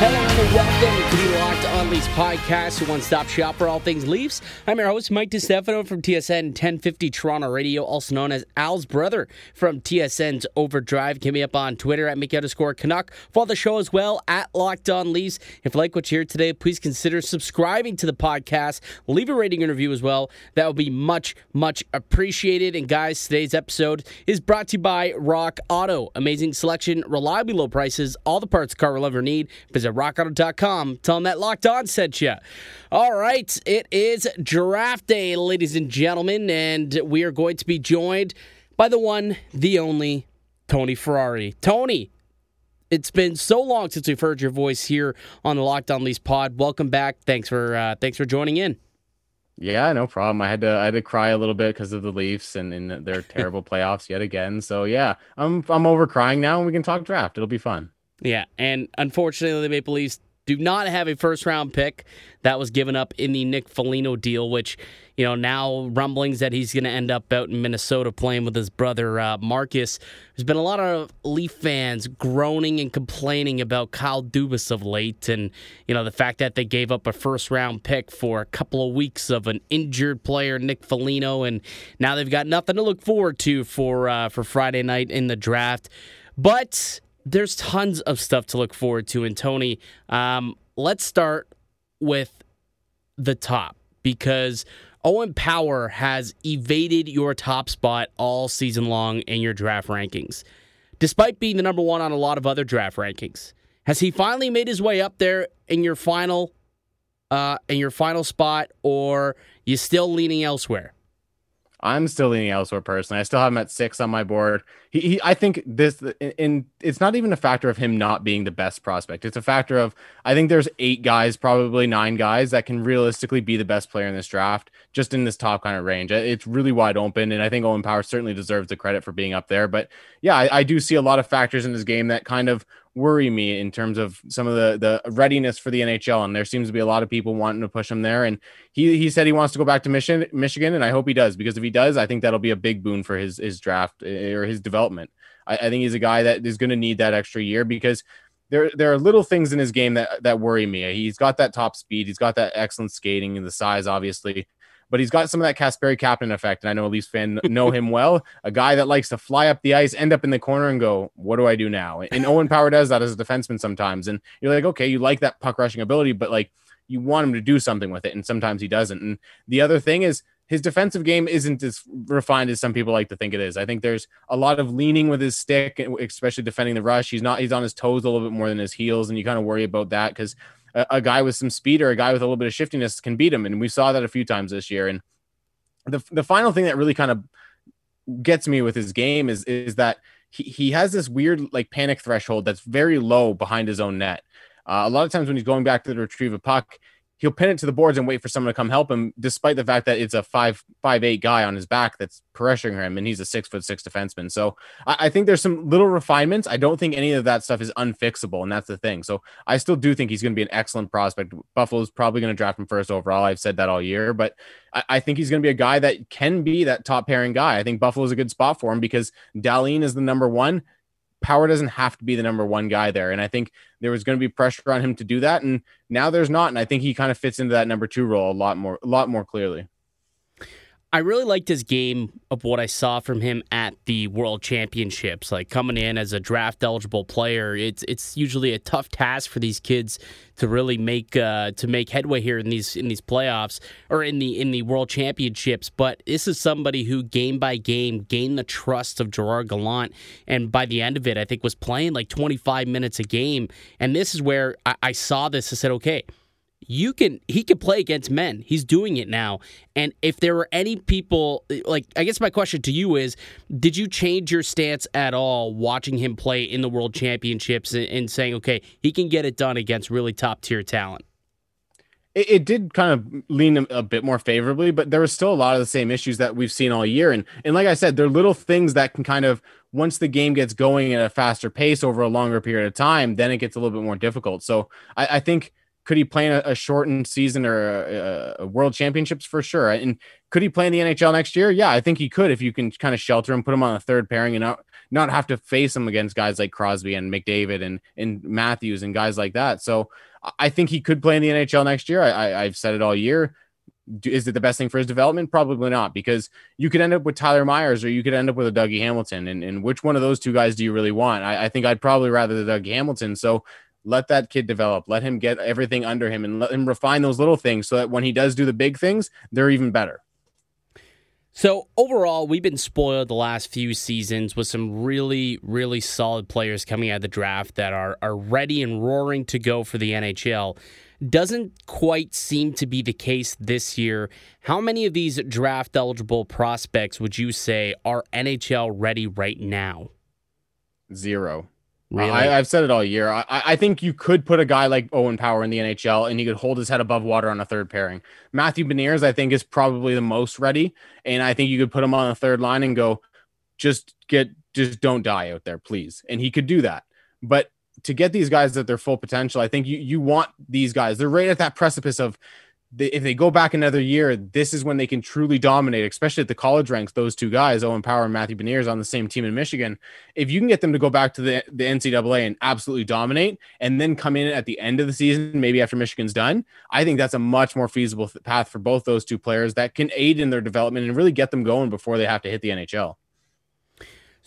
Hello and welcome to the Locked On Leafs podcast, your one-stop shop for all things Leafs. I'm your host, Mike DeStefano from TSN 1050 Toronto Radio, also known as Al's brother from TSN's Overdrive. Get me up on Twitter at Mickey underscore Canuck. Follow the show as well at Locked On Leafs. If you like what you hear today, please consider subscribing to the podcast. Leave a rating and review as well. That would be much, much appreciated. And guys, today's episode is brought to you by Rock Auto. Amazing selection, reliably low prices, all the parts car will ever need. Visit rockauto.com. Tell them that Locked On sent you. All right, it is draft day, ladies and gentlemen, and we are going to be joined by the one, the only, Tony Ferrari. Tony, it's been so long since we've heard your voice here on the Locked On Leafs pod. Welcome back. Thanks for uh, thanks for joining in. Yeah, no problem. I had to I had to cry a little bit because of the Leafs and, and their terrible playoffs yet again. So yeah, I'm I'm over crying now, and we can talk draft. It'll be fun. Yeah, and unfortunately, the Maple Leafs do not have a first round pick that was given up in the Nick Foligno deal, which, you know, now rumblings that he's going to end up out in Minnesota playing with his brother uh, Marcus. There's been a lot of Leaf fans groaning and complaining about Kyle Dubas of late, and, you know, the fact that they gave up a first round pick for a couple of weeks of an injured player, Nick Foligno, and now they've got nothing to look forward to for uh, for Friday night in the draft. But there's tons of stuff to look forward to. And Tony, um, let's start with the top because Owen Power has evaded your top spot all season long in your draft rankings, despite being the number one on a lot of other draft rankings. Has he finally made his way up there in your final, uh, in your final spot, or you still leaning elsewhere? I'm still leaning elsewhere personally. I still have him at six on my board. He, he I think this, and it's not even a factor of him not being the best prospect. It's a factor of I think there's eight guys, probably nine guys that can realistically be the best player in this draft, just in this top kind of range. It's really wide open, and I think Owen Power certainly deserves the credit for being up there. But yeah, I, I do see a lot of factors in this game that kind of worry me in terms of some of the the readiness for the NHL. And there seems to be a lot of people wanting to push him there. And he he said he wants to go back to Michigan, Michigan, and I hope he does because if he does, I think that'll be a big boon for his his draft eh, or his development. I, I think he's a guy that is going to need that extra year because. There, there are little things in his game that, that worry me. He's got that top speed. He's got that excellent skating and the size, obviously but he's got some of that Kasperi Kapanen effect. And I know Leafs fan know him well. A guy that likes to fly up the ice, end up in the corner, and go, "What do I do now?" And Owen Power does that as a defenseman sometimes. And you're like, okay, you like that puck rushing ability, but like you want him to do something with it, and sometimes he doesn't. And the other thing is his defensive game isn't as refined as some people like to think it is. I think there's a lot of leaning with his stick, especially defending the rush. He's not he's on his toes a little bit more than his heels, and you kind of worry about that because a, a, guy with some speed or a guy with a little bit of shiftiness can beat him, and we saw that a few times this year. And the the final thing that really kind of gets me with his game is is that he, he has this weird like panic threshold that's very low behind his own net. Uh, a lot of times when he's going back to retrieve a puck, he'll pin it to the boards and wait for someone to come help him, despite the fact that it's a five five eight guy on his back that's pressuring him, and he's a six foot six defenseman. So I, I, think there's some little refinements. I don't think any of that stuff is unfixable, and that's the thing. So I still do think he's going to be an excellent prospect. Buffalo's probably going to draft him first overall. I've said that all year, but I, I think he's going to be a guy that can be that top pairing guy. I think Buffalo's a good spot for him because Dahlin is the number one. Power doesn't have to be the number one guy there. And I think there was going to be pressure on him to do that. And now there's not. And I think he kind of fits into that number two role a lot more, a lot more clearly. I really liked his game of what I saw from him at the World Championships. Like coming in as a draft eligible player, it's it's usually a tough task for these kids to really make uh, to make headway here in these in these playoffs or in the in the World Championships. But this is somebody who game by game gained the trust of Gerard Gallant, and by the end of it, I think was playing like 25 minutes a game. And this is where I, I saw this. I said, okay you can he can play against men. He's doing it now. And if there were any people like I guess my question to you is did you change your stance at all watching him play in the world championships and, and saying okay, he can get it done against really top tier talent? It, it, did kind of lean a bit more favorably, but there was still a lot of the same issues that we've seen all year. And and like I said, they're little things that can kind of once the game gets going at a faster pace over a longer period of time, then it gets a little bit more difficult. So I, I think could he play a, a shortened season or a, a, world championships for sure? And could he play in the NHL next year? Yeah, I think he could if you can kind of shelter him, put him on a third pairing, and not not have to face him against guys like Crosby and McDavid and and Matthews and guys like that. So I think he could play in the NHL next year. I, I, I've said it all year is it the best thing for his development? Probably not, because you could end up with Tyler Myers or you could end up with a Dougie Hamilton. And, and which one of those two guys do you really want? I, I think I'd probably rather the Dougie Hamilton. So let that kid develop. Let him get everything under him and let him refine those little things so that when he does do the big things, they're even better. So overall, we've been spoiled the last few seasons with some really, really solid players coming out of the draft that are are ready and roaring to go for the NHL. Doesn't quite seem to be the case this year. How many of these draft eligible prospects would you say are NHL ready right now? Zero. Really? I, have said it all year. I, I, think you could put a guy like Owen Power in the NHL and he could hold his head above water on a third pairing. Matthew Beniers, I think, is probably the most ready. And I think you could put him on the third line and go, just get, just don't die out there, please. And he could do that. But to get these guys at their full potential, I think you, you want these guys. They're right at that precipice of they, if they go back another year, this is when they can truly dominate, especially at the college ranks. Those two guys, Owen Power and Matthew Beniers, on the same team in Michigan. If you can get them to go back to the, the NCAA and absolutely dominate, and then come in at the end of the season, maybe after Michigan's done, I think that's a much more feasible path for both those two players that can aid in their development and really get them going before they have to hit the NHL.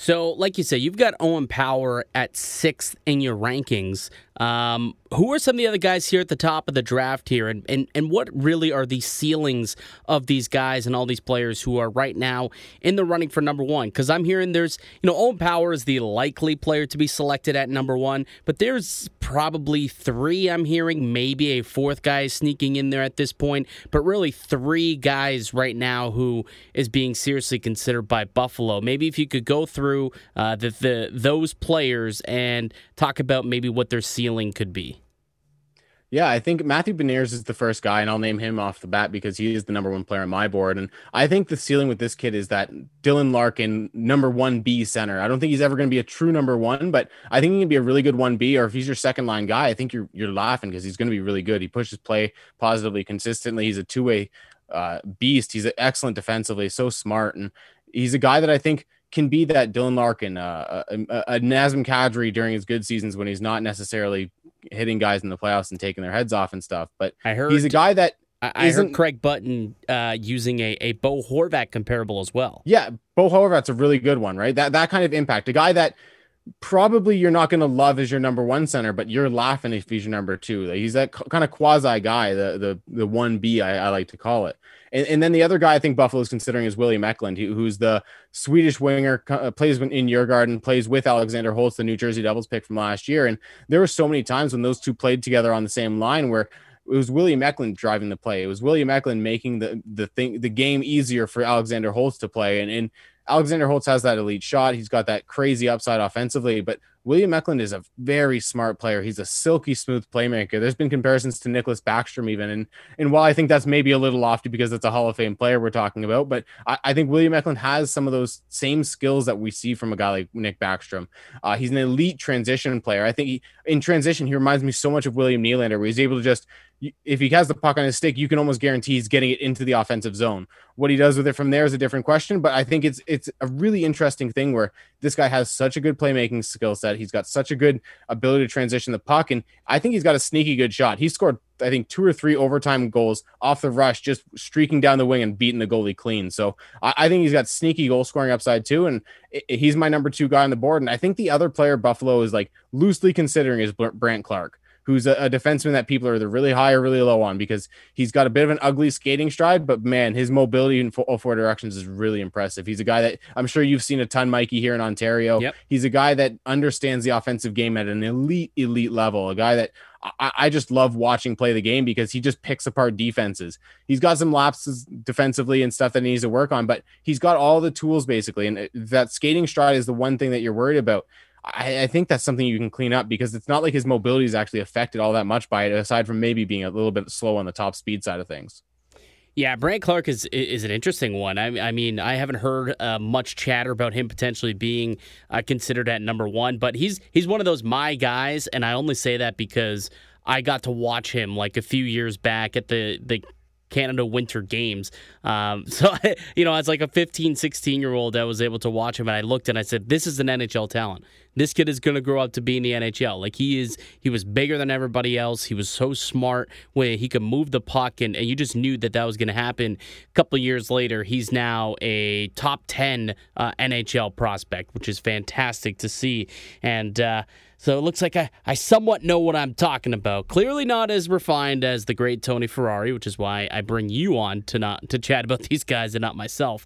So, like you said, you've got Owen Power at sixth in your rankings. Um, who are some of the other guys here at the top of the draft here, and, and and what really are the ceilings of these guys and all these players who are right now in the running for number one? Because I'm hearing there's you know Owen Power is the likely player to be selected at number one, but there's probably three I'm hearing, maybe a fourth guy sneaking in there at this point, but really three guys right now who is being seriously considered by Buffalo. Maybe if you could go through uh, the, the those players and talk about maybe what their ceiling could be. Yeah, I think Matthew Beniers is the first guy, and I'll name him off the bat because he is the number one player on my board. And I think the ceiling with this kid is that Dylan Larkin, number one B center. I don't think he's ever going to be a true number one, but I think he can be a really good one B. Or if he's your second line guy, I think you're you're laughing because he's going to be really good. He pushes play positively, consistently. He's a two way uh, beast. He's excellent defensively, so smart, and he's a guy that I think can be that Dylan Larkin, uh, a, a, Nazem Kadri during his good seasons when he's not necessarily hitting guys in the playoffs and taking their heads off and stuff. But I heard he's a guy that I, I heard Craig Button uh, using a, a Bo Horvat comparable as well. Yeah, Bo Horvat's a really good one, right? That that kind of impact. A guy that probably you're not going to love as your number one center, but you're laughing if he's your number two. He's that kind of quasi guy, the the the one B I, I like to call it. And, and then the other guy I think Buffalo is considering is William Eklund, who, who's the Swedish winger, uh, plays in Djurgården, plays with Alexander Holtz, the New Jersey Devils pick from last year. And there were so many times when those two played together on the same line where it was William Eklund driving the play. It was William Eklund making the the thing the game easier for Alexander Holtz to play. And, and Alexander Holtz has that elite shot. He's got that crazy upside offensively, but William Eklund is a very smart player. He's a silky smooth playmaker. There's been comparisons to Nicholas Backstrom even, and and while I think that's maybe a little lofty because it's a Hall of Fame player we're talking about, but I, I think William Eklund has some of those same skills that we see from a guy like Nick Backstrom. Uh, he's an elite transition player. I think he, in transition he reminds me so much of William Nylander, where he's able to just if he has the puck on his stick, you can almost guarantee he's getting it into the offensive zone. What he does with it from there is a different question, but I think it's it's a really interesting thing where this guy has such a good playmaking skill set. He's got such a good ability to transition the puck, and I think he's got a sneaky good shot. He scored, I think, two or three overtime goals off the rush, just streaking down the wing and beating the goalie clean. So I, I think he's got sneaky goal scoring upside too, and it, he's my number two guy on the board. And I think the other player Buffalo is like loosely considering is Brandt Clarke who's a, a, defenseman that people are either really high or really low on because he's got a bit of an ugly skating stride, but man, his mobility in all four directions is really impressive. He's a guy that I'm sure you've seen a ton, Mikey, here in Ontario. Yep. He's a guy that understands the offensive game at an elite, elite level. A guy that I, I, just love watching play the game because he just picks apart defenses. He's got some lapses defensively and stuff that he needs to work on, but he's got all the tools basically. And uh, that skating stride is the one thing that you're worried about. I, I, think that's something you can clean up because it's not like his mobility is actually affected all that much by it, aside from maybe being a little bit slow on the top speed side of things. Yeah, Brandt Clarke is is an interesting one. I, I mean, I haven't heard uh, much chatter about him potentially being uh, considered at number one, but he's he's one of those my guys, and I only say that because I got to watch him like a few years back at the the Canada Winter Games. Um, so, you know, as like a 15, 16 year old, I was able to watch him and I looked and I said, this is an NHL talent. This kid is going to grow up to be in the NHL. Like he is, he was bigger than everybody else. He was so smart where he could move the puck and, and you just knew that that was going to happen. A couple years later, he's now a top 10 uh, NHL prospect, which is fantastic to see. And, uh, so it looks like I, I somewhat know what I'm talking about. Clearly not as refined as the great Tony Ferrari, which is why I bring you on to not to chat about these guys and not myself.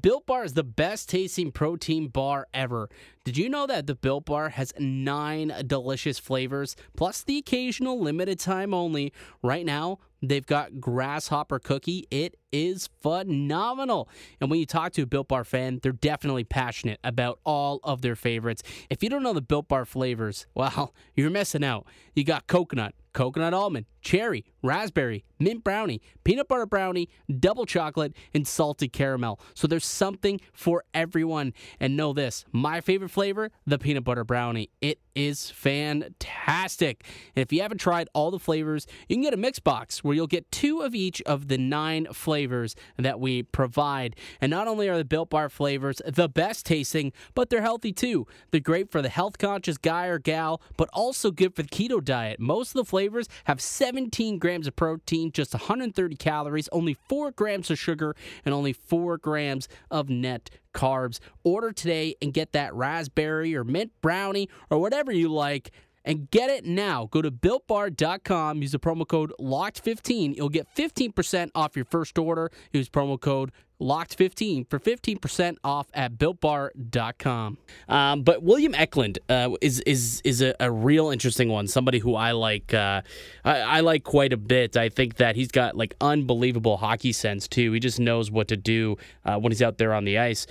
Built Bar is the best tasting protein bar ever. Did you know that the Built Bar has nine delicious flavors, plus the occasional limited time only? Right now, they've got Grasshopper Cookie. It is phenomenal. And when you talk to a Built Bar fan, they're definitely passionate about all of their favorites. If you don't know the Built Bar flavors, well, you're missing out. You got coconut, coconut almond, cherry, raspberry, mint brownie, peanut butter brownie, double chocolate, and salted caramel. So there's something for everyone. And know this my favorite flavor, the peanut butter brownie. It is fantastic. And if you haven't tried all the flavors, you can get a mix box where you'll get two of each of the nine flavors that we provide. And not only are the Built Bar flavors the best tasting, but they're healthy too. They're great for the health conscious guy or gal, but also good for the keto diet. Most of the flavors have 17 grams of protein, just 130 calories, only 4 grams of sugar, and only 4 grams of net carbs. Order today and get that raspberry or mint brownie or whatever you like and get it now. Go to builtbar.com, use the promo code LOCKED15. You'll get 15% off your first order. Use promo code LOCKED15 for 15% off at builtbar.com. Um, but William Eklund uh, is is is a, a, real interesting one. Somebody who I like uh, I, I, like quite a bit. I think that he's got like unbelievable hockey sense too. He just knows what to do uh, when he's out there on the ice.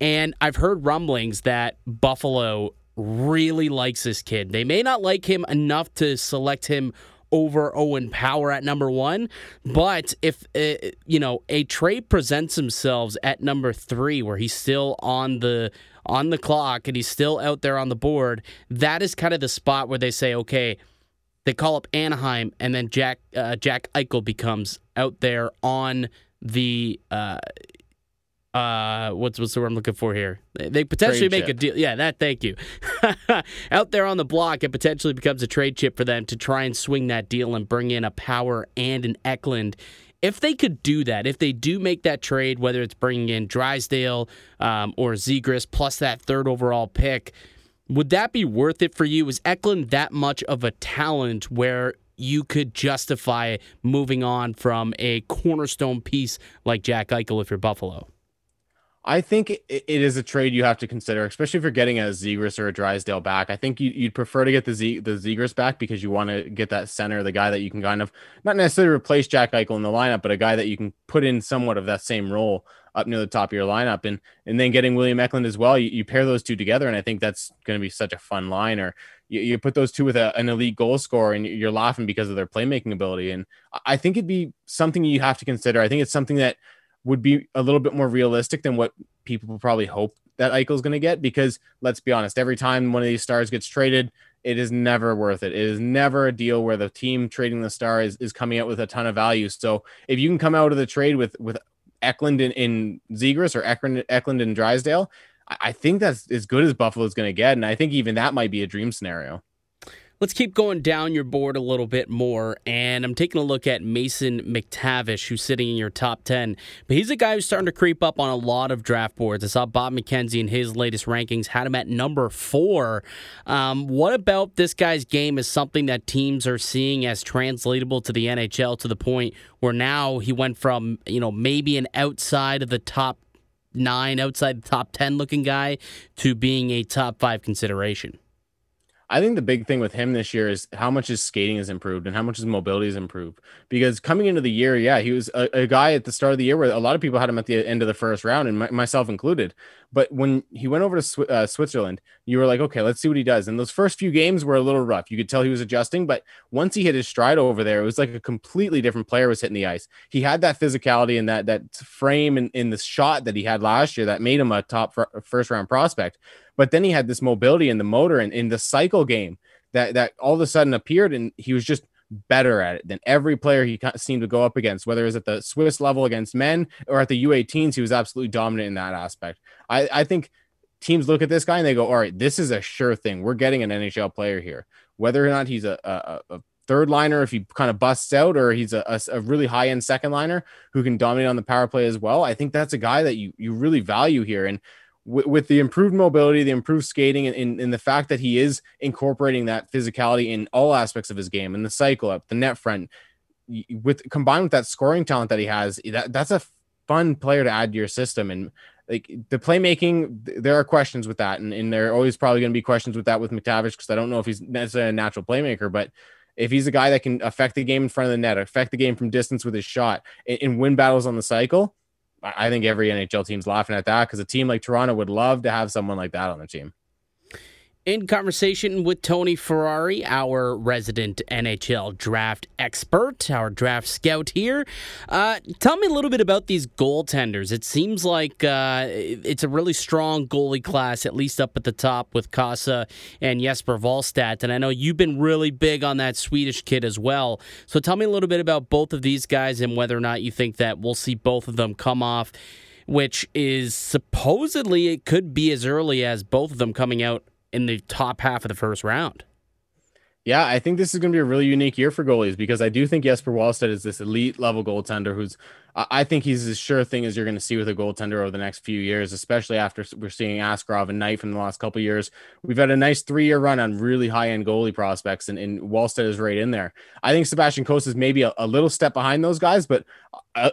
And I've heard rumblings that Buffalo really likes this kid. They may not like him enough to select him over Owen Power at number one. But if, uh, you know, a trade presents themselves at number three where he's still on the on the clock and he's still out there on the board, that is kind of the spot where they say, okay, they call up Anaheim and then Jack uh, Jack Eichel becomes out there on the uh, uh, what's what's the word I'm looking for here? They potentially trade make chip. a deal. Yeah, that. Thank you. Out there on the block, it potentially becomes a trade chip for them to try and swing that deal and bring in a Power and an Eklund. If they could do that, if they do make that trade, whether it's bringing in Drysdale um, or Zegras plus that third overall pick, would that be worth it for you? Is Eklund that much of a talent where you could justify moving on from a cornerstone piece like Jack Eichel if you're Buffalo? I think it, is a trade you have to consider, especially if you're getting a Zegras or a Drysdale back. I think you, would prefer to get the Z, the Zegras back because you want to get that center, the guy that you can kind of not necessarily replace Jack Eichel in the lineup, but a guy that you can put in somewhat of that same role up near the top of your lineup. And and then getting William Eklund as well, you, you pair those two together, and I think that's going to be such a fun line. Or you, you put those two with a, an elite goal scorer, and you're laughing because of their playmaking ability. And I think it'd be something you have to consider. I think it's something that would be a little bit more realistic than what people probably hope that Eichel's going to get. Because let's be honest, every time one of these stars gets traded, it is never worth it. It is never a deal where the team trading the star is, is coming out with a ton of value. So if you can come out of the trade with with Eklund in, in Zegras or Eklund, and Drysdale, I, I think that's as good as Buffalo's going to get. And I think even that might be a dream scenario. Let's keep going down your board a little bit more. And I'm taking a look at Mason McTavish, who's sitting in your top 10. But he's a guy who's starting to creep up on a lot of draft boards. I saw Bob McKenzie in his latest rankings had him at number four. Um, what about this guy's game is something that teams are seeing as translatable to the NHL to the point where now he went from, you know, maybe an outside of the top nine, outside the top 10 looking guy to being a top five consideration? I think the big thing with him this year is how much his skating has improved and how much his mobility has improved. Because coming into the year, yeah, he was a, a guy at the start of the year where a lot of people had him at the end of the first round, and my, myself included. But when he went over to Sw- uh, Switzerland, you were like, okay, let's see what he does. And those first few games were a little rough. You could tell he was adjusting, but once he hit his stride over there, it was like a completely different player was hitting the ice. He had that physicality and that that frame in, in the shot that he had last year that made him a top first round prospect. But then he had this mobility in the motor and in the cycle game that that all of a sudden appeared, and he was just better at it than every player he seemed to go up against, whether it was at the Swiss level against men or at the U18s. He was absolutely dominant in that aspect. I, I think teams look at this guy and they go, all right, this is a sure thing. We're getting an NHL player here. Whether or not he's a, a, a third liner, if he kind of busts out, or he's a, a, really high end second liner who can dominate on the power play as well, I think that's a guy that you, you really value here. And with, with the improved mobility, the improved skating, and, and, the fact that he is incorporating that physicality in all aspects of his game, and the cycle up, the net front, with combined with that scoring talent that he has, that that's a fun player to add to your system. And like the playmaking, there are questions with that, and, and there are always probably going to be questions with that with McTavish because I don't know if he's necessarily a natural playmaker, but if he's a guy that can affect the game in front of the net, affect the game from distance with his shot, and, and win battles on the cycle, I think every NHL team's laughing at that because a team like Toronto would love to have someone like that on their team in conversation with Tony Ferrari, our resident NHL draft expert, our draft scout here. Uh, tell me a little bit about these goaltenders. It seems like uh, it's a really strong goalie class, at least up at the top with Cossa and Jesper Wallstedt. And I know you've been really big on that Swedish kid as well. So tell me a little bit about both of these guys and whether or not you think that we'll see both of them come off which is supposedly it could be as early as both of them coming out in the top half of the first round. Yeah, I think this is going to be a really unique year for goalies because I do think Jesper Wallstedt is this elite level goaltender who's, I think he's as sure thing as you're going to see with a goaltender over the next few years, especially after we're seeing Askarov and Knight from the last couple years. We've had a nice three year run on really high end goalie prospects, and, and Wallstedt is right in there. I think Sebastian Cossa is maybe a, a little step behind those guys, but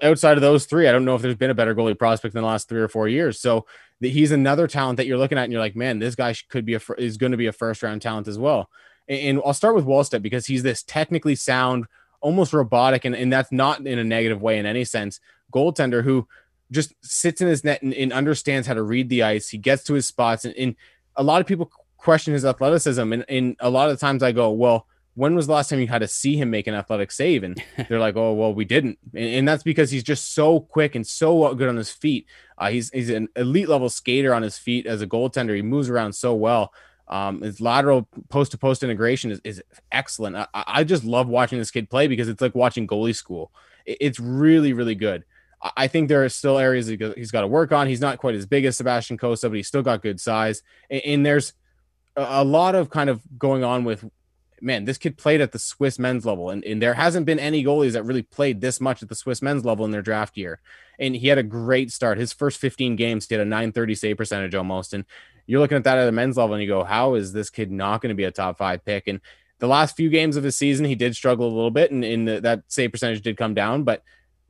outside of those three, I don't know if there's been a better goalie prospect in the last three or four years. So he's another talent that you're looking at, and you're like, man, this guy could be a is going to be a first round talent as well. And I'll start with Wallstedt because he's this technically sound, almost robotic, and, and that's not in a negative way in any sense. Goaltender who just sits in his net and, and understands how to read the ice. He gets to his spots, and, and a lot of people question his athleticism. And, and a lot of times I go, well, when was the last time you had to see him make an athletic save? And they're like, oh, well, we didn't. And, and, that's because he's just so quick and so good on his feet. Uh, he's, he's an elite level skater on his feet as a goaltender. He moves around so well. Um, his lateral post to post integration is, is excellent. I, I, just love watching this kid play because it's like watching goalie school. It, it's really, really good. I, I think there are still areas he's got to work on. He's not quite as big as Sebastian Cossa, but he's still got good size. And, and there's a, a lot of kind of going on with man, this kid played at the Swiss men's level, and, and there hasn't been any goalies that really played this much at the Swiss men's level in their draft year. And he had a great start. His first 15 games, he had a 930 save percentage almost. And you're looking at that at the men's level and you go, how is this kid not going to be a top five pick? And the last few games of his season, he did struggle a little bit, and, the, that save percentage did come down. But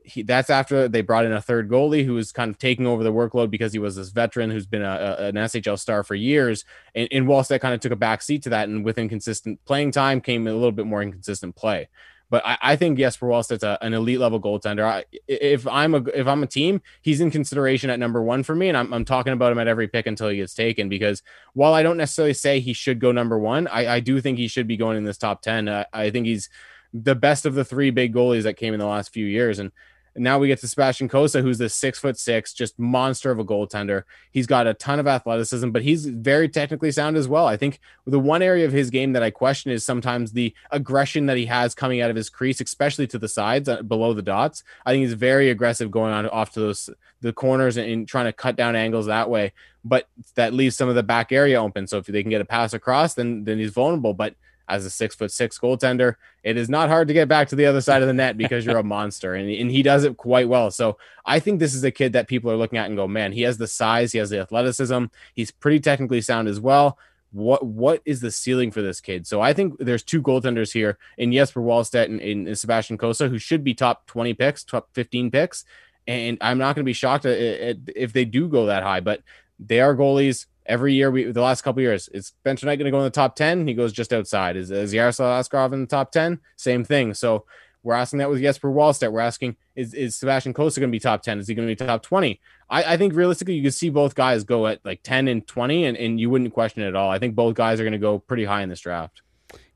he, that's after they brought in a third goalie who was kind of taking over the workload because he was this veteran who's been a, a, an SHL star for years. And, and Wallstedt kind of took a back seat to that, and with inconsistent playing time came a little bit more inconsistent play. But I, I think Jesper Wallstedt's a, an elite level goaltender. I, if I'm a if I'm a team, he's in consideration at number one for me, and I'm, I'm talking about him at every pick until he gets taken. Because while I don't necessarily say he should go number one, I, I do think he should be going in this top ten. Uh, I think he's the best of the three big goalies that came in the last few years, and and now we get to Sebastian Cossa, who's this six foot six, just monster of a goaltender. He's got a ton of athleticism, but he's very technically sound as well. I think the one area of his game that I question is sometimes the aggression that he has coming out of his crease, especially to the sides uh, below the dots. I think he's very aggressive going on off to those the corners and, and trying to cut down angles that way. But that leaves some of the back area open. So if they can get a pass across, then then he's vulnerable. But as a six foot six goaltender, it is not hard to get back to the other side of the net because you're a monster and, and he does it quite well. So I think this is a kid that people are looking at and go, man, he has the size, he has the athleticism, he's pretty technically sound as well. What what is the ceiling for this kid? So I think there's two goaltenders here in Jesper Wallstedt and, and Sebastian Cossa, who should be top 20 picks, top 15 picks. And I'm not going to be shocked if they do go that high, but they are goalies every year we the last couple years is Spencer Knight going to go in the top 10 he goes just outside. Is, is Yaroslav Askarov in the top 10 same thing. So we're asking that with Jesper Wallstedt. We're asking is, is Sebastian Cossa going to be top 10 is he going to be top 20 I, I think realistically you could see both guys go at like 10 and 20 and, and you wouldn't question it at all. I think both guys are going to go pretty high in this draft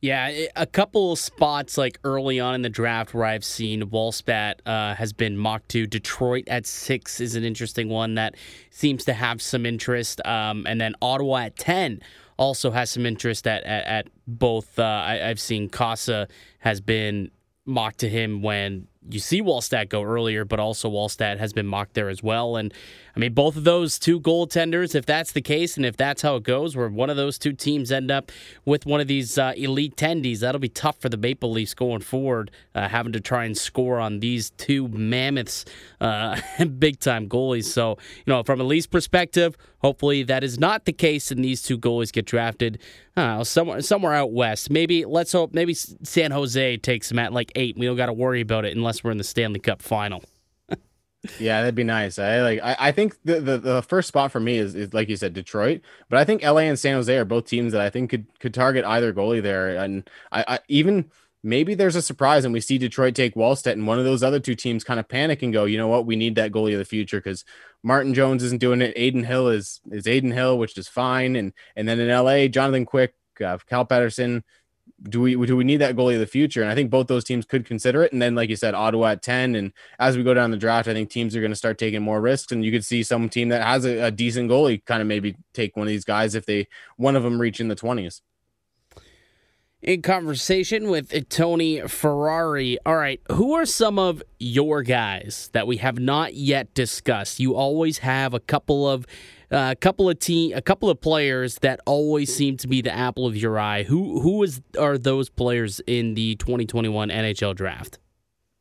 yeah, a couple spots like early on in the draft where I've seen Wallstedt uh, has been mocked to. Detroit at six is an interesting one that seems to have some interest, um, and then Ottawa at ten also has some interest at at, at both. Uh, I, have seen Cossa has been mocked to him when you see Wallstedt go earlier, but also Wallstedt has been mocked there as well. And I mean, both of those two goaltenders, if that's the case, and if that's how it goes, where one of those two teams end up with one of these uh, elite tendies, that'll be tough for the Maple Leafs going forward, uh, having to try and score on these two mammoths, uh, big time goalies. So, you know, from a Leafs perspective, hopefully that is not the case, and these two goalies get drafted know, somewhere somewhere out west. Maybe let's hope maybe San Jose takes them at like eight. We don't got to worry about it unless we're in the Stanley Cup final. yeah, that'd be nice. I like. I, I think the, the, the first spot for me is, is like you said, Detroit. But I think LA and San Jose are both teams that I think could could target either goalie there. And I, I even maybe there's a surprise and we see Detroit take Wallstedt and one of those other two teams kind of panic and go, you know what, we need that goalie of the future because Martin Jones isn't doing it. Adin Hill is is Adin Hill, which is fine. And and then in LA, Jonathan Quick, uh, Cal Petersen. Do we do we need that goalie of the future? And I think both those teams could consider it. And then, like you said, Ottawa at ten. And as we go down the draft, I think teams are going to start taking more risks. And you could see some team that has a, a decent goalie kind of maybe take one of these guys if they one of them reach in the twenties in conversation with Tony Ferrari. All right, who are some of your guys that we have not yet discussed? You always have a couple of a uh, couple of team, a couple of players that always seem to be the apple of your eye. Who who is are those players in the 2021 NHL draft?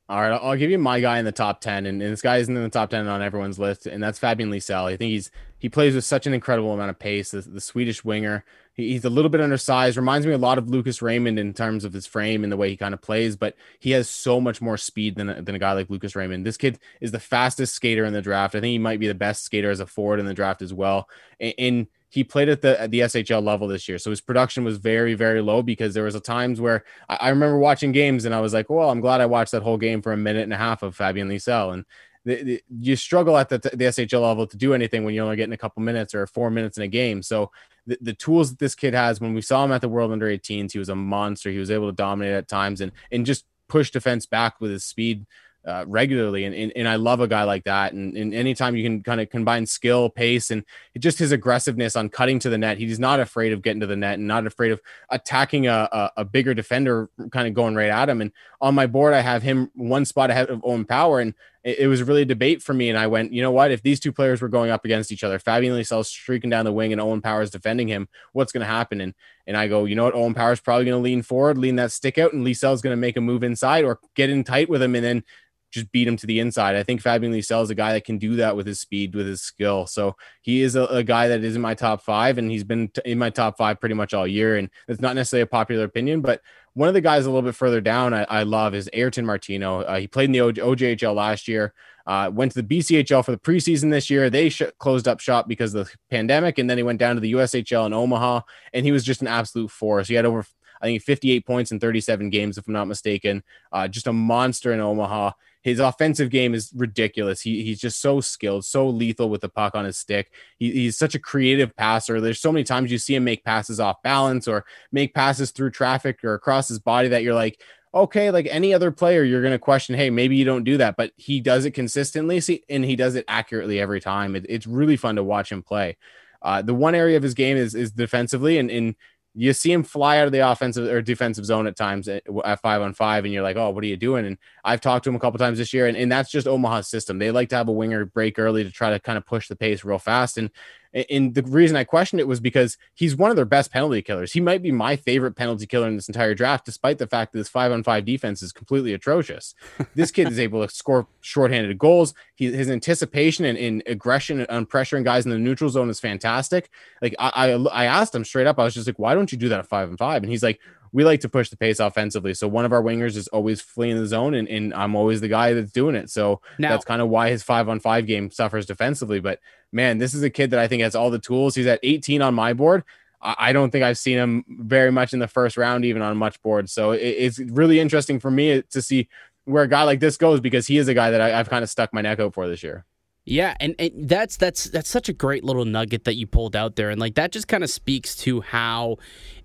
All right, I'll give you my guy in the top ten, and, and this guy isn't in the top ten on everyone's list, and that's Fabian Lysell. I think he's he plays with such an incredible amount of pace. The, the Swedish winger, he's a little bit undersized. Reminds me a lot of Lucas Raymond in terms of his frame and the way he kind of plays, but he has so much more speed than than a guy like Lucas Raymond. This kid is the fastest skater in the draft. I think he might be the best skater as a forward in the draft as well. And, and he played at the at the SHL level this year, so his production was very very low because there was a times where I, I remember watching games and I was like, well, I'm glad I watched that whole game for a minute and a half of Fabian Lysell and the, the, you struggle at the, the SHL level to do anything when you're only getting a couple minutes or four minutes in a game. So the, the tools that this kid has, when we saw him at the World Under 18s, he was a monster. He was able to dominate at times and and just push defense back with his speed uh, regularly. And, and, and I love a guy like that. And, and anytime you can kind of combine skill, pace, and just his aggressiveness on cutting to the net, he's not afraid of getting to the net and not afraid of attacking a, a, a bigger defender, kind of going right at him. And on my board, I have him one spot ahead of Owen Power. And it, it was really a debate for me. And I went, you know what? If these two players were going up against each other, Fabian Lysell streaking down the wing and Owen Powers defending him, what's going to happen? And and I go, you know what? Owen Powers probably going to lean forward, lean that stick out, and Lysell is going to make a move inside or get in tight with him and then just beat him to the inside. I think Fabian Lysell is a guy that can do that with his speed, with his skill. So he is a, a guy that is in my top five, and he's been t- in my top five pretty much all year. And it's not necessarily a popular opinion, but one of the guys a little bit further down I, I love is Ayrton Martino. Uh, he played in the o- OJHL last year. Uh, went to the BCHL for the preseason this year. They sh- closed up shop because of the pandemic, and then he went down to the USHL in Omaha, and he was just an absolute force. He had over, I think, 58 points in 37 games, if I'm not mistaken. Uh, just a monster in Omaha. His offensive game is ridiculous. He, he's just so skilled, so lethal with the puck on his stick. He, he's such a creative passer. There's so many times you see him make passes off balance or make passes through traffic or across his body that you're like, okay, like any other player, you're going to question, hey, maybe you don't do that, but he does it consistently see, and he does it accurately every time. It, it's really fun to watch him play. Uh, the one area of his game is is defensively, and, and you see him fly out of the offensive or defensive zone at times at, at, five on five, and you're like, oh, what are you doing? And I've talked to him a couple times this year, and, and that's just Omaha's system. They like to have a winger break early to try to kind of push the pace real fast. And and the reason I questioned it was because he's one of their best penalty killers. He might be my favorite penalty killer in this entire draft, despite the fact that this five on five defense is completely atrocious. this kid is able to score shorthanded goals. He, his anticipation and, and aggression on pressuring guys in the neutral zone is fantastic. Like I, I, I asked him straight up, I was just like, why don't you do that at five and five? And he's like, we like to push the pace offensively. So one of our wingers is always fleeing the zone, and, and I'm always the guy that's doing it. So now, that's kind of why his five on five game suffers defensively. But man, this is a kid that I think has all the tools. He's at 18 on my board. I don't think I've seen him very much in the first round, even on much board. So it's really interesting for me to see where a guy like this goes because he is a guy that I, have kind of stuck my neck out for this year. Yeah, and, and that's that's that's such a great little nugget that you pulled out there, and like that just kind of speaks to how,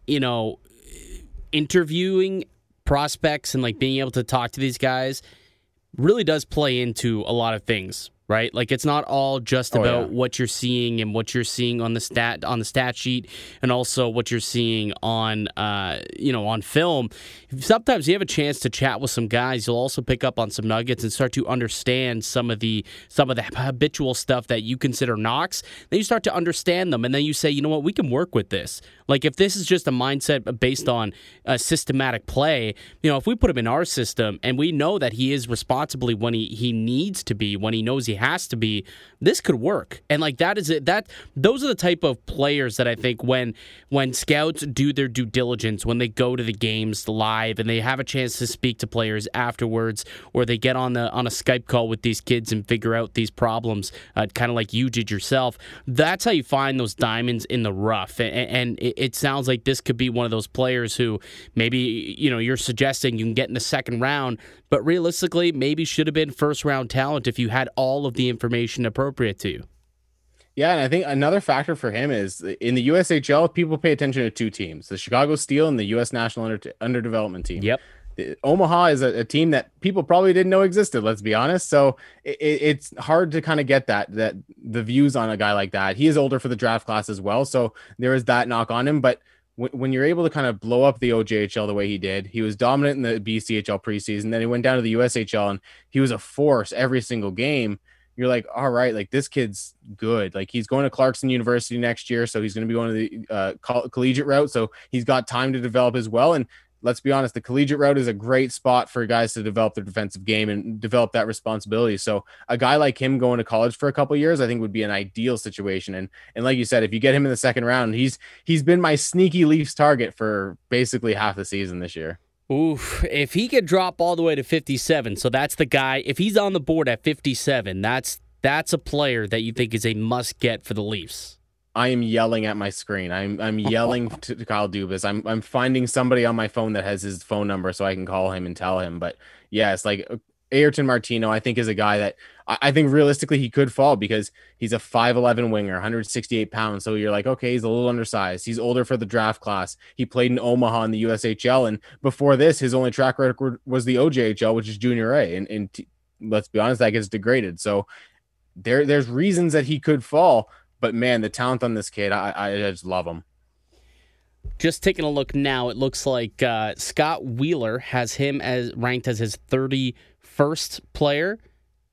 you know, interviewing prospects and like being able to talk to these guys really does play into a lot of things right? Like it's not all just about oh, yeah. what you're seeing and what you're seeing on the stat on the stat sheet, and also what you're seeing on uh, you know on film. Sometimes you have a chance to chat with some guys. You'll also pick up on some nuggets and start to understand some of the some of the habitual stuff that you consider knocks. Then you start to understand them, and then you say, you know what, we can work with this. Like if this is just a mindset based on a systematic play, you know, if we put him in our system and we know that he is responsibly when he he needs to be, when he knows he has to be, this could work. And like that is it. That those are the type of players that I think when when scouts do their due diligence, when they go to the games live and they have a chance to speak to players afterwards, or they get on the on a Skype call with these kids and figure out these problems, uh, kind of like you did yourself. That's how you find those diamonds in the rough. And, and it, it sounds like this could be one of those players who maybe you know you're suggesting you can get in the second round, but realistically, maybe should have been first round talent if you had all of the information appropriate to you. Yeah, and I think another factor for him is in the USHL, people pay attention to two teams: the Chicago Steel and the U.S. National Under Underdevelopment Team. Yep. Omaha is a, a, team that people probably didn't know existed. Let's be honest. So it, it's hard to kind of get that that the views on a guy like that. He is older for the draft class as well, so there is that knock on him. But when you're able to kind of blow up the OJHL the way he did, he was dominant in the BCHL preseason. Then he went down to the USHL and he was a force every single game. You're like, all right, like this kid's good. Like he's going to Clarkson University next year, so he's going to be going to the uh, coll- collegiate route. So he's got time to develop as well. And let's be honest, the collegiate route is a great spot for guys to develop their defensive game and develop that responsibility. So a guy like him going to college for a couple years, I think would be an ideal situation. And and like you said, if you get him in the second round, he's he's been my sneaky Leafs target for basically half the season this year. Oof, if he could drop all the way to 57, so that's the guy. If he's on the board at 57, that's that's a player that you think is a must get for the Leafs. I am yelling at my screen. I'm I'm yelling to, to, Kyle Dubas. I'm I'm finding somebody on my phone that has his phone number so I can call him and tell him. But yes, like uh, Ayrton Martino, I think is a guy that I, think realistically he could fall because he's a 5'11 winger, 168 pounds. So you're like, okay, he's a little undersized. He's older for the draft class. He played in Omaha in the USHL, and before this, his only track record was the OJHL, which is Junior A. And, and t- let's be honest, that gets degraded. So there there's reasons that he could fall but man, the talent on this kid, I, I just love him. Just taking a look now, it looks like uh, Scott Wheeler has him as ranked as his 31st player.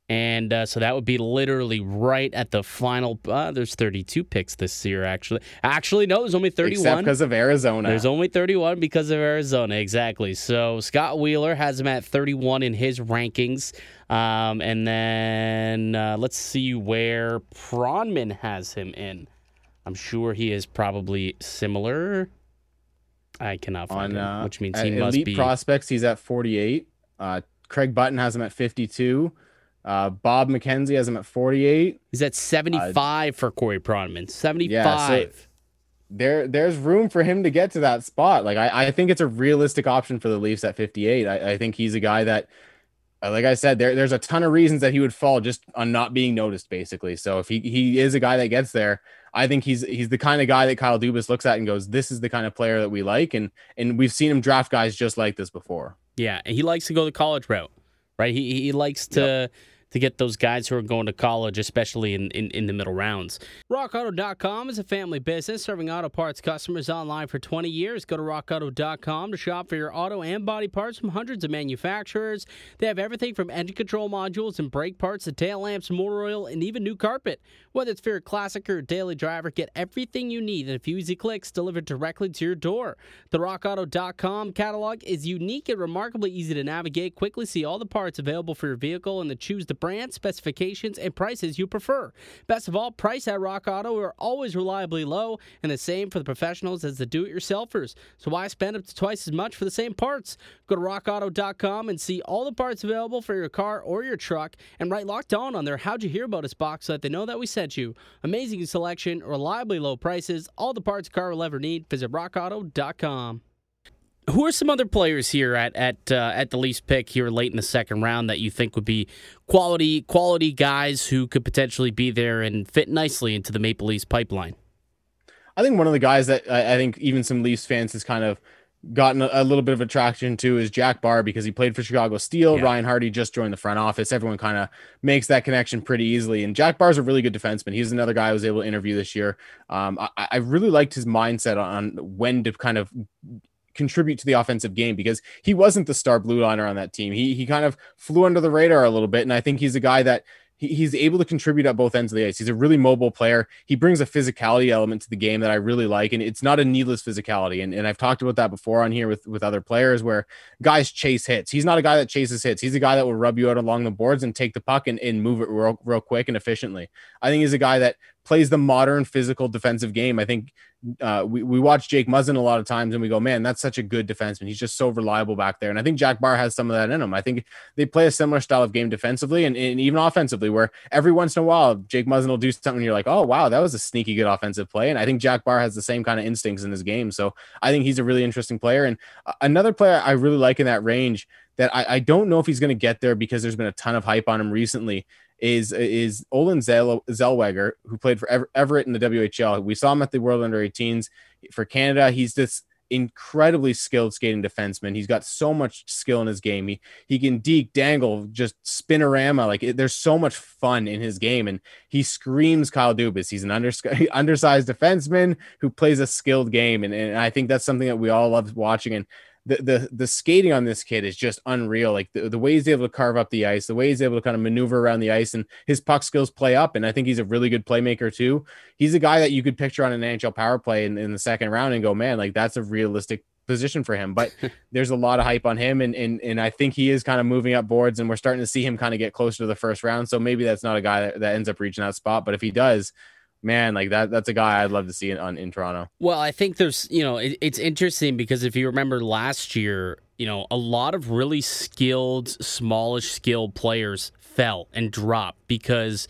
And uh, so that would be literally right at the final. Uh, there's 32 picks this year, actually. Actually, no, there's only 31. Except because of Arizona. There's only 31 because of Arizona, exactly. So Scott Wheeler has him at 31 in his rankings. Um, and then uh, let's see where Pronman has him in. I'm sure he is probably similar. I cannot find On, him, which means he must elite be. prospects, he's at 48. Craig Button has him at 52. Uh, Bob McKenzie has him at 48. He's at 75 uh, for Corey Pronman. 75. Yeah, so there, there's room for him to get to that spot. Like I, I think it's a realistic option for the Leafs at 58. I, I think he's a guy that, uh, like I said, there, there's a ton of reasons that he would fall just on not being noticed, basically. So if he, he is a guy that gets there, I think he's he's the kind of guy that Kyle Dubas looks at and goes, "This is the kind of player that we like," and and we've seen him draft guys just like this before. Yeah, And he likes to go the college route, right? He he likes to. Yep to get those guys who are going to college, especially in, in, in the middle rounds. RockAuto.com is a family business serving auto parts customers online for 20 years. Go to RockAuto.com to shop for your auto and body parts from hundreds of manufacturers. They have everything from engine control modules and brake parts to tail lamps, motor oil, and even new carpet. Whether it's for your classic or daily driver, get everything you need in a few easy clicks delivered directly to your door. The RockAuto.com catalog is unique and remarkably easy to navigate. Quickly see all the parts available for your vehicle and the choose the brand, specifications, and prices you prefer. Best of all, price at Rock Auto are always reliably low, and the same for the professionals as the do-it-yourselfers. So why spend up to twice as much for the same parts? Go to rockauto.com and see all the parts available for your car or your truck, and write locked on on their How'd You Hear About Us box so that they know that we sent you. Amazing selection, reliably low prices, all the parts a car will ever need. Visit rockauto.com. Who are some other players here at at uh, at the Leafs pick here late in the second round that you think would be quality quality guys who could potentially be there and fit nicely into the Maple Leafs pipeline? I think one of the guys that I, I think even some Leafs fans has kind of gotten a, a, little bit of attraction to is Jack Bar because he played for Chicago Steel. Yeah. Ryan Hardy just joined the front office. Everyone kind of makes that connection pretty easily. And Jack Bar is a really good defenseman. He's another guy I was able to interview this year. Um, I, I, really liked his mindset on when to kind of contribute to the offensive game because he wasn't the star blue liner on that team. He he kind of flew under the radar a little bit, and I think he's a guy that he's able to contribute at both ends of the ice. He's a really mobile player. He brings a physicality element to the game that I really like, and it's not a needless physicality. And, and I've talked about that before on here with with other players where guys chase hits. He's not a guy that chases hits. He's a guy that will rub you out along the boards and take the puck and, and move it real, real quick and efficiently. I think he's a guy that plays the modern physical defensive game. I think uh, we, we watch Jake Muzzin a lot of times and we go, man, that's such a good defenseman. He's just so reliable back there. And I think Jack Bar has some of that in him. I think they play a similar style of game defensively and, and even offensively, where every once in a while, Jake Muzzin will do something you're like, oh, wow, that was a sneaky good offensive play. And I think Jack Bar has the same kind of instincts in his game. So I think he's a really interesting player. And uh, another player I really like in that range that I, I don't know if he's going to get there because there's been a ton of hype on him recently is is Olen Zellweger, who played for Ever- Everett in the WHL. We saw him at the World Under 18s for Canada. He's this incredibly skilled skating defenseman. He's got so much skill in his game. He he can deke, dangle, just spinorama. Like it, there's so much fun in his game, and he screams Kyle Dubas. He's an under, undersized defenseman who plays a skilled game, and, and I think that's something that we all love watching. And the the the skating on this kid is just unreal. Like the, the way he's able to carve up the ice, the way he's able to kind of maneuver around the ice, and his puck skills play up. And I think he's a really good playmaker too. He's a guy that you could picture on an NHL power play in, in the second round and go, man, like that's a realistic position for him. But there's a lot of hype on him, and and and I think he is kind of moving up boards, and we're starting to see him kind of get closer to the first round. So maybe that's not a guy that, that ends up reaching that spot, but if he does man, like that that's a guy I'd love to see on in Toronto. Well, I think there's you know it, it's interesting because if you remember last year, you know a lot of really skilled, smallish skilled players fell and dropped because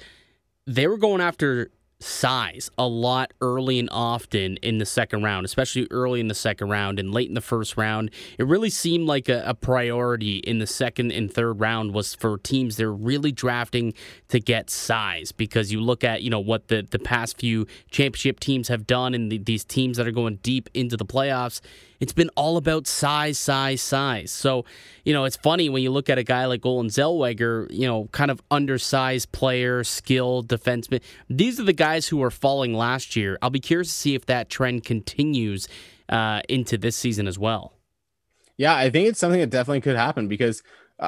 they were going after size a lot early and often in the second round, especially early in the second round and late in the first round. It really seemed like a, a priority in the second and third round was for teams they're really drafting to get size because you look at you know what the the past few championship teams have done and the, these teams that are going deep into the playoffs it's been all about size, size, size. So, you know, it's funny when you look at a guy like Olen Zellweger, you know, kind of undersized player, skilled defenseman. These are the guys who were falling last year. I'll be curious to see if that trend continues uh, into this season as well. Yeah, I think it's something that definitely could happen because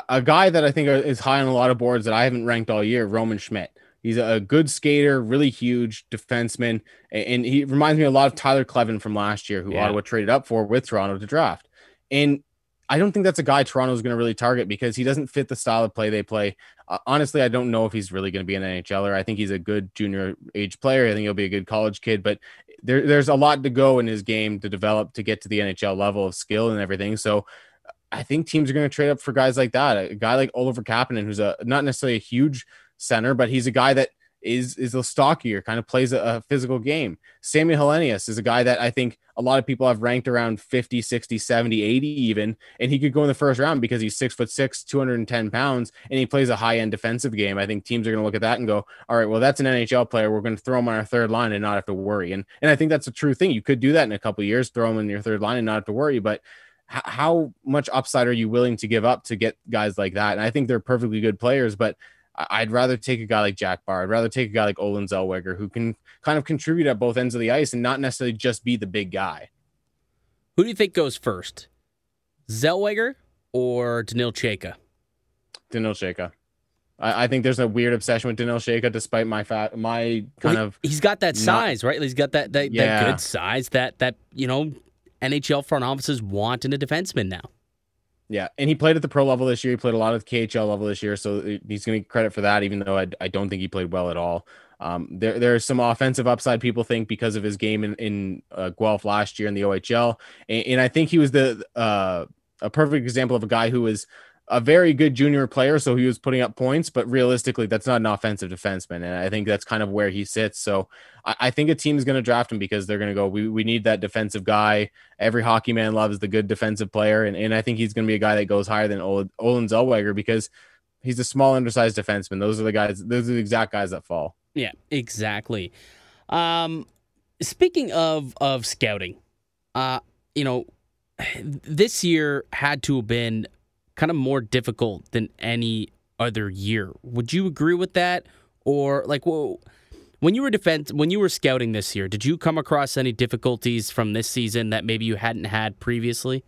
a guy that I think is high on a lot of boards that I haven't ranked all year, Roman Schmidt. He's a good skater, really huge defenseman, and he reminds me a lot of Tyler Kleven from last year, who yeah. Ottawa traded up for with Toronto to draft. And I don't think that's a guy Toronto is going to really target because he doesn't fit the style of play they play. Uh, honestly, I don't know if he's really going to be an NHLer. I think he's a good junior age player. I think he'll be a good college kid, but there, there's a lot to go in his game to develop to get to the NHL level of skill and everything. So I think teams are going to trade up for guys like that. A guy like Oliver Kapanen, who's a not necessarily a huge center, but he's a guy that is is a stockier, kind of plays a, a, physical game. Sammy Helenius is a guy that I think a lot of people have ranked around 50, 60, 70, 80 even, and he could go in the first round because he's six foot six, 210 pounds, and he plays a high end defensive game. I think teams are going to look at that and go, all right, well, that's an NHL player. We're going to throw him on our third line and not have to worry. And and I think that's a true thing. You could do that in a couple years, throw him in your third line and not have to worry, but how much upside are you willing to give up to get guys like that? And I think they're perfectly good players, but I'd rather take a guy like Jack Bar. I'd rather take a guy like Olen Zellweger who can kind of contribute at both ends of the ice and not necessarily just be the big guy. Who do you think goes first, Zellweger or Daniil Chayka? Daniil Chayka. I, I, think there's a weird obsession with Daniil Chayka, despite my fat, my kind well, of. He's got that size, right? He's got that that, yeah. that good size that that you know NHL front offices want in a defenseman now. Yeah, and he played at the pro level this year. He played a lot of KHL level this year, so he's going to get credit for that. Even though I, I don't think he played well at all. Um, there there's some offensive upside people think because of his game in in uh, Guelph last year in the OHL, and, and I think he was the uh, a perfect example of a guy who was a very good junior player, so he was putting up points, but realistically, that's not an offensive defenseman. And I think that's kind of where he sits. So I, I think a team is going to draft him because they're going to go, we, we need that defensive guy. Every hockey man loves the good defensive player. And, and I think he's going to be a guy that goes higher than Olen Zellweger because he's a small, undersized defenseman. Those are the guys, those are the exact guys that fall. Yeah, exactly. Um, speaking of, of scouting, uh, you know, this year had to have been kind of more difficult than any other year. Would you agree with that? Or like, well, when you were defense, when you were scouting this year, did you come across any difficulties from this season that maybe you hadn't had previously?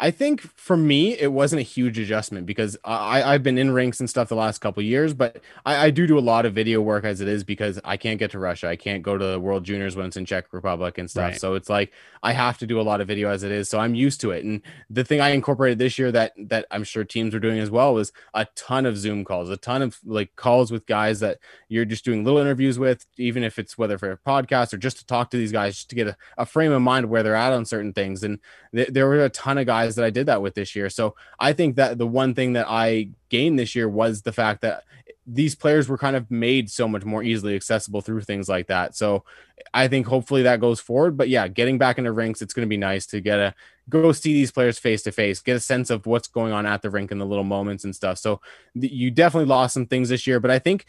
I think for me, it wasn't a huge adjustment because I, I've been in rinks and stuff the last couple years, but I, I, do do a lot of video work as it is because I can't get to Russia. I can't go to the World Juniors when it's in Czech Republic and stuff. Right. So it's like I have to do a lot of video as it is. So I'm used to it. And the thing I incorporated this year that that I'm sure teams were doing as well was a ton of Zoom calls, a ton of like calls with guys that you're just doing little interviews with, even if it's whether for a podcast or just to talk to these guys, just to get a, a frame of mind where they're at on certain things. And th- there were a ton of guys that I did that with this year. So I think that the one thing that I gained this year was the fact that these players were kind of made so much more easily accessible through things like that. So I think hopefully that goes forward. But yeah, getting back into rinks, it's going to be nice to get a go see these players face to face, get a sense of what's going on at the rink in the little moments and stuff. So you definitely lost some things this year, but I think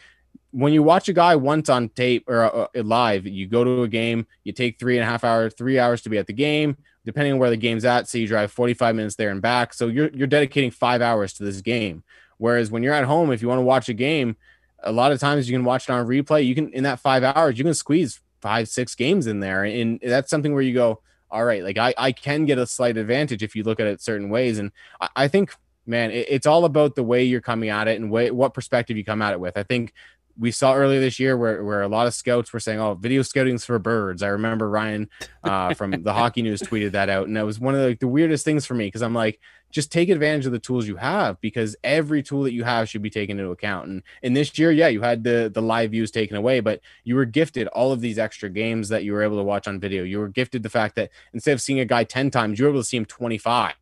when you watch a guy once on tape or uh, uh live, you go to a game, you take three and a half hours, three hours to be at the game depending on where the game's at. So you drive 45 minutes there and back. So you're you're dedicating five hours to this game. Whereas when you're at home, if you want to watch a game, a lot of times you can watch it on replay. You can in that five hours, you can squeeze five, six games in there. And that's something where you go, all right, like I, I can get a slight advantage if you look at it certain ways. And I, I think, man, it, it's all about the way you're coming at it and way, what perspective you come at it with. I think we saw earlier this year where, where a lot of scouts were saying, "Oh, video scouting's for birds." I remember Ryan uh, from the Hockey News tweeted that out, and that was one of the, like, the weirdest things for me because I'm like, just take advantage of the tools you have because every tool that you have should be taken into account. And in this year, yeah, you had the the live views taken away, but you were gifted all of these extra games that you were able to watch on video. You were gifted the fact that instead of seeing a guy ten times, you were able to see him twenty five.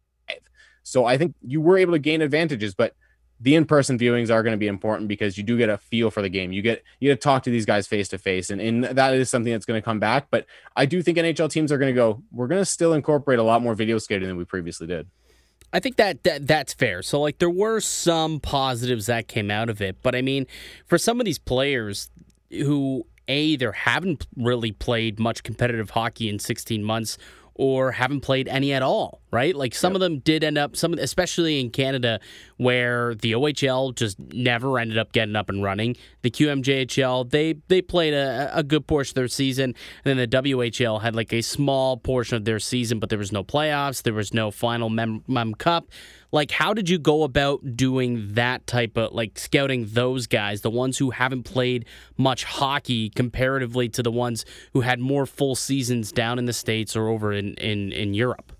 So I think you were able to gain advantages, but the in-person viewings are going to be important because you do get a feel for the game. You get you get to talk to these guys face to face, and that is something that's going to come back. But I do think NHL teams are going to go. We're going to still incorporate a lot more video skating than we previously did. I think that, that that's fair. So like there were some positives that came out of it, but I mean, for some of these players who a either haven't really played much competitive hockey in 16 months or haven't played any at all, right? Like some yep. of them did end up, some especially in Canada, where the OHL just never ended up getting up and running. The QMJHL they they played a, a good portion of their season, and then the WHL had like a small portion of their season, but there was no playoffs, there was no final Mem, Mem Cup. Like, how did you go about doing that type of like scouting those guys, the ones who haven't played much hockey comparatively to the ones who had more full seasons down in the states or over in in, in Europe?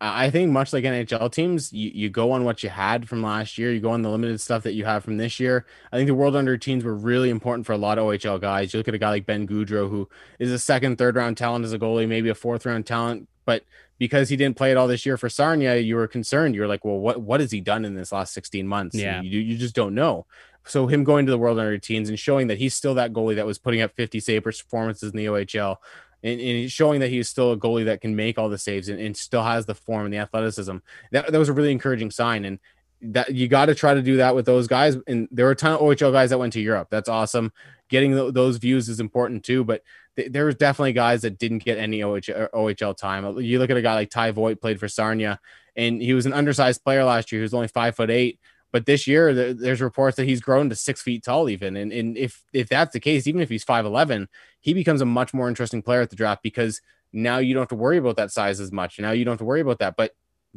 I think much like NHL teams, you, you go on what you had from last year. You go on the limited stuff that you have from this year. I think the World Under teams were really important for a lot of OHL guys. You look at a guy like Ben Gaudreau, who is a second, third round talent as a goalie, maybe a fourth round talent, but because he didn't play it all this year for Sarnia, you were concerned. You were like, well, what what has he done in this last 16 months? Yeah. You, you just don't know. So him going to the World Under teams and showing that he's still that goalie that was putting up 50 save performances in the OHL and, and showing that he's still a goalie that can make all the saves and, and still has the form and the athleticism. That, that was a really encouraging sign. And that you got to try to do that with those guys. And there were a ton of OHL guys that went to Europe. That's awesome. Getting th- those views is important too. But th- there was definitely guys that didn't get any OHL, uh, OHL time. You look at a guy like Ty Voit played for Sarnia, and he was an undersized player last year. He was only five foot eight. But this year, there's reports that he's grown to six feet tall, even. And, and if if that's the case, even if he's five eleven, he becomes a much more interesting player at the draft because now you don't have to worry about that size as much. Now you don't have to worry about that. But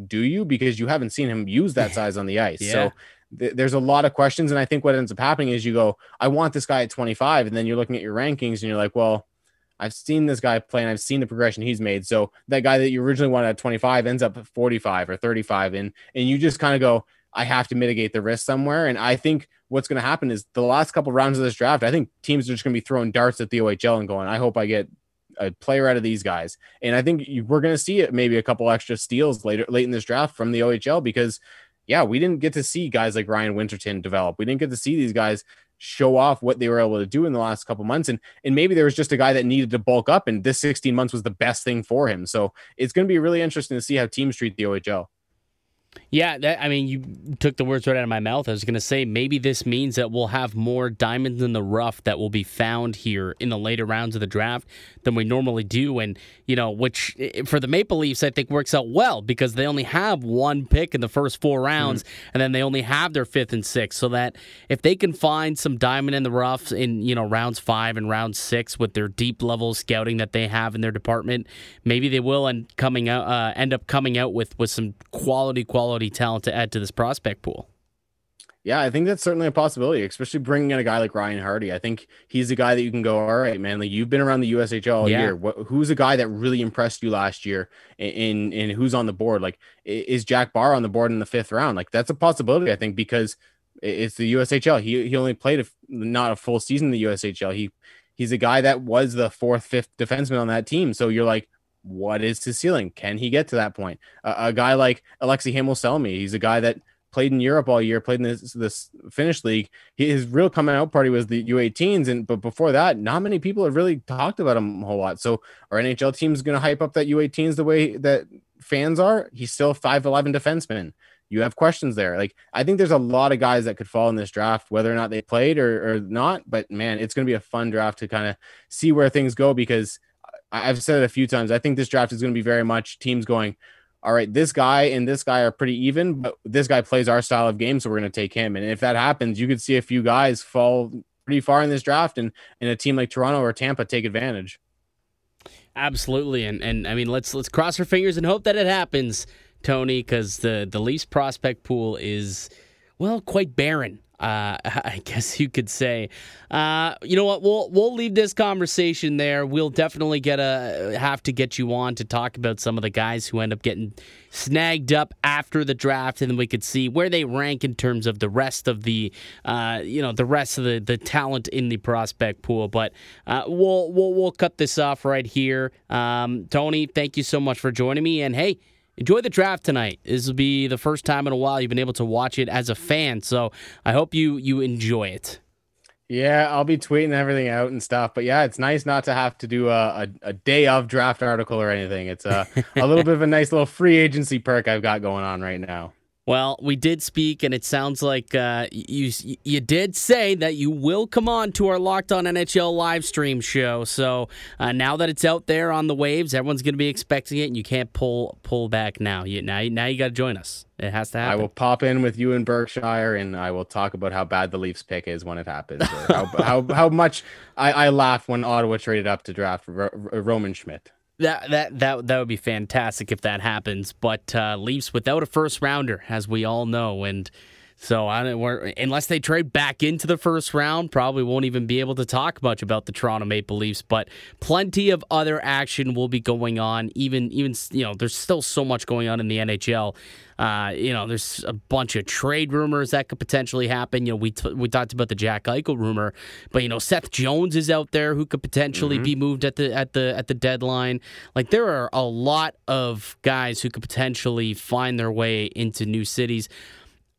do you? Because you haven't seen him use that size on the ice. yeah. So th- there's a lot of questions. And I think what ends up happening is you go, I want this guy at 25. And then you're looking at your rankings and you're like, well, I've seen this guy play and I've seen the progression he's made. So that guy that you originally wanted at 25 ends up at 45 or 35 and and you just kind of go I have to mitigate the risk somewhere and I think what's going to happen is the last couple rounds of this draft I think teams are just going to be throwing darts at the OHL and going I hope I get a player out of these guys. And I think we're going to see it maybe a couple extra steals later late in this draft from the OHL because yeah, we didn't get to see guys like Ryan Winterton develop. We didn't get to see these guys show off what they were able to do in the last couple months and and maybe there was just a guy that needed to bulk up and this 16 months was the best thing for him. So it's going to be really interesting to see how teams treat the OHL. Yeah, that, I mean, you took the words right out of my mouth. I was going to say maybe this means that we'll have more diamonds in the rough that will be found here in the later rounds of the draft than we normally do. And, you know, which for the Maple Leafs, I think works out well because they only have one pick in the first four rounds mm-hmm. and then they only have their fifth and sixth. So that if they can find some diamond in the rough in, you know, rounds five and round six with their deep level scouting that they have in their department, maybe they will end coming out, uh, end up coming out with, with some quality, quality quality talent to add to this prospect pool. Yeah, I think that's certainly a possibility, especially bringing in a guy like Ryan Hardy. I think he's a guy that you can go, all right, man. Like you've been around the USHL all yeah. year. What, who's a guy that really impressed you last year? In in who's on the board? Like is Jack Bar on the board in the fifth round? Like that's a possibility, I think, because it's the USHL. He he only played a, not a full season in the USHL. He he's a guy that was the fourth, fifth defenseman on that team. So you're like, what is his ceiling? Can he get to that point? Uh, a guy like Aleksi Alexei Heimosalmi, he's a guy that played in Europe all year, played in this, this Finnish league. He, his real coming out party was the U18s, and but before that, not many people have really talked about him a whole lot. So our NHL team is going to hype up that U18s the way that fans are. He's still five eleven defenseman. You have questions there. Like I think there's a lot of guys that could fall in this draft, whether or not they played or, or not. But man, it's going to be a fun draft to kind of see where things go because I've said it a few times. I think this draft is going to be very much teams going, all right, this guy and this guy are pretty even, but this guy plays our style of game, so we're going to take him. And if that happens, you could see a few guys fall pretty far in this draft, and and a team like Toronto or Tampa take advantage. Absolutely, and and I mean, let's let's cross our fingers and hope that it happens, Tony, because the the Leafs prospect pool is well quite barren uh, I guess you could say. Uh, you know what? We'll we'll leave this conversation there. We'll definitely get a have to get you on to talk about some of the guys who end up getting snagged up after the draft, and then we could see where they rank in terms of the rest of the uh, you know the rest of the, the talent in the prospect pool. But uh, we'll we'll we'll cut this off right here. Um, Tony, thank you so much for joining me, and hey enjoy the draft tonight. This will be the first time in a while you've been able to watch it as a fan, so I hope you you enjoy it. Yeah, I'll be tweeting everything out and stuff. But yeah, it's nice not to have to do a, a, a day of draft article or anything. It's a, a little bit of a nice little free agency perk I've got going on right now. Well, we did speak, and it sounds like uh, you you did say that you will come on to our Locked On NHL live stream show. So uh, now that it's out there on the waves, everyone's going to be expecting it, and you can't pull pull back now. You now now you got to join us. It has to happen. I will pop in with you in Berkshire, and I will talk about how bad the Leafs pick is when it happens. how, how, how much I, I laugh when Ottawa traded up to draft Roman Schmidt. That that that that would be fantastic if that happens. But uh, Leafs without a first rounder, as we all know, and so I don't, unless they trade back into the first round, probably won't even be able to talk much about the Toronto Maple Leafs. But plenty of other action will be going on. Even even you know, there's still so much going on in the NHL. Uh, you know, there's a bunch of trade rumors that could potentially happen. You know, we t- we talked about the Jack Eichel rumor, but you know, Seth Jones is out there who could potentially mm-hmm. be moved at the at the at the deadline. Like there are a lot of guys who could potentially find their way into new cities.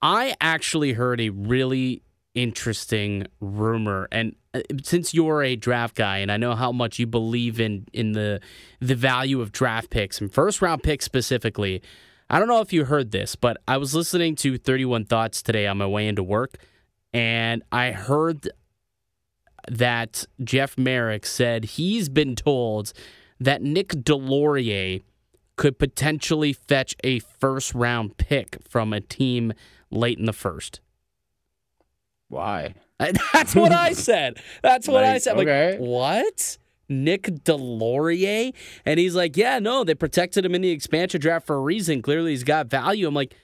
I actually heard a really interesting rumor and uh, since you're a draft guy and I know how much you believe in in the the value of draft picks and first round picks specifically I don't know if you heard this, but I was listening to 31 Thoughts today on my way into work, and I heard that Jeff Marek said he's been told that Nick Deslauriers could potentially fetch a first round pick from a team late in the first. Why? That's what I said. That's what like, I said. Okay. Like, what? Nick Deslauriers? And he's like, yeah, no, they protected him in the expansion draft for a reason. Clearly, he's got value. I'm like,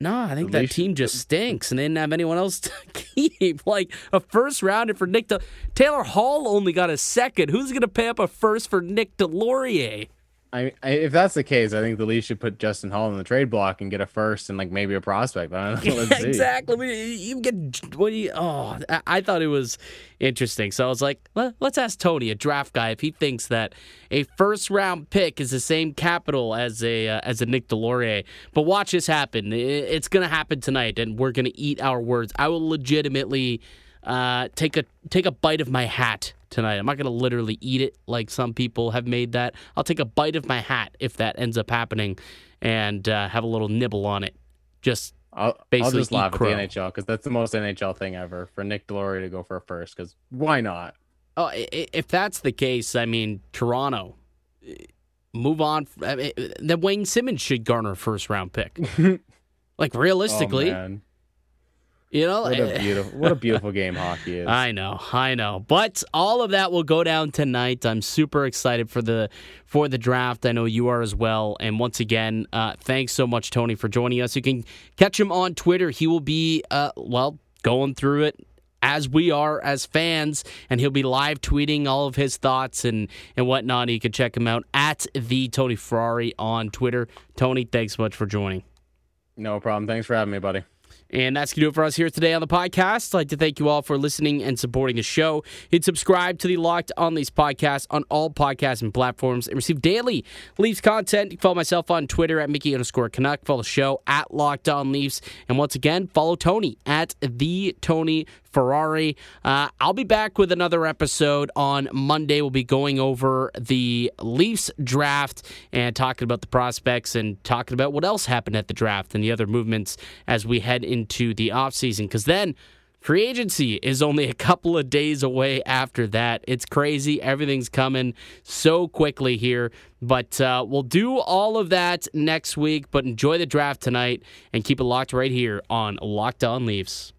No, I think The that Leafs- team just stinks, and they didn't have anyone else to keep. Like a first rounder for Nick. De- Taylor Hall only got a second. Who's going to pay up a first for Nick Deslauriers? I, I if that's the case, I think the Leafs should put Justin Holl in the trade block and get a first and like maybe a prospect. I don't know. Let's see. exactly. We- You get what do you? Oh, I, I thought it was interesting. So I was like, Let, let's ask Tony, a draft guy, if he thinks that a first round pick is the same capital as a uh, as a Nick Deslauriers. But watch this happen. I- It's gonna happen tonight, and we're gonna eat our words. I will legitimately uh, take a take a bite of my hat tonight. I'm not gonna literally eat it like some people have made that. I'll take a bite of my hat if that ends up happening, and uh, have a little nibble on it. Just I'll, I'll just laugh at the. NHL because that's the most NHL thing ever for Nick Deslauriers to go for a first. Because why not? Oh, if that's the case, I mean, Toronto, eh, move on. I mean, then Wayne Simmonds should garner a first round pick. like realistically, oh, man. You know. what a eh, beautiful, what a beautiful game hockey is. I know, I know, but all of that will go down tonight. I'm super excited for the for the draft. I know you are as well. And once again, uh, thanks so much, Tony, for joining us. You can catch him on Twitter. He will be uh, well going through it as we are as fans, and he'll be live tweeting all of his thoughts and and whatnot. You can check him out at the Tony Ferrari on Twitter. Tony, thanks so much for joining. no problem. Thanks for having me, buddy. And that's going to do it for us here today on the podcast. I'd like to thank you all for listening and supporting the show. Hit subscribe to the Locked On Leafs podcast on all podcasting platforms and receive daily Leafs content. You follow myself on Twitter at Mickey underscore Canuck. Follow the show at Locked On Leafs. And once again, follow Tony at the Tony Ferrari. Uh, I'll be back with another episode on Monday. We'll be going over the Leafs draft and talking about the prospects and talking about what else happened at the draft and the other movements as we head into the offseason. Because then free agency is only a couple of days away after that. It's crazy. Everything's coming so quickly here. But uh, we'll do all of that next week. But enjoy the draft tonight and keep it locked right here on Locked On Leafs.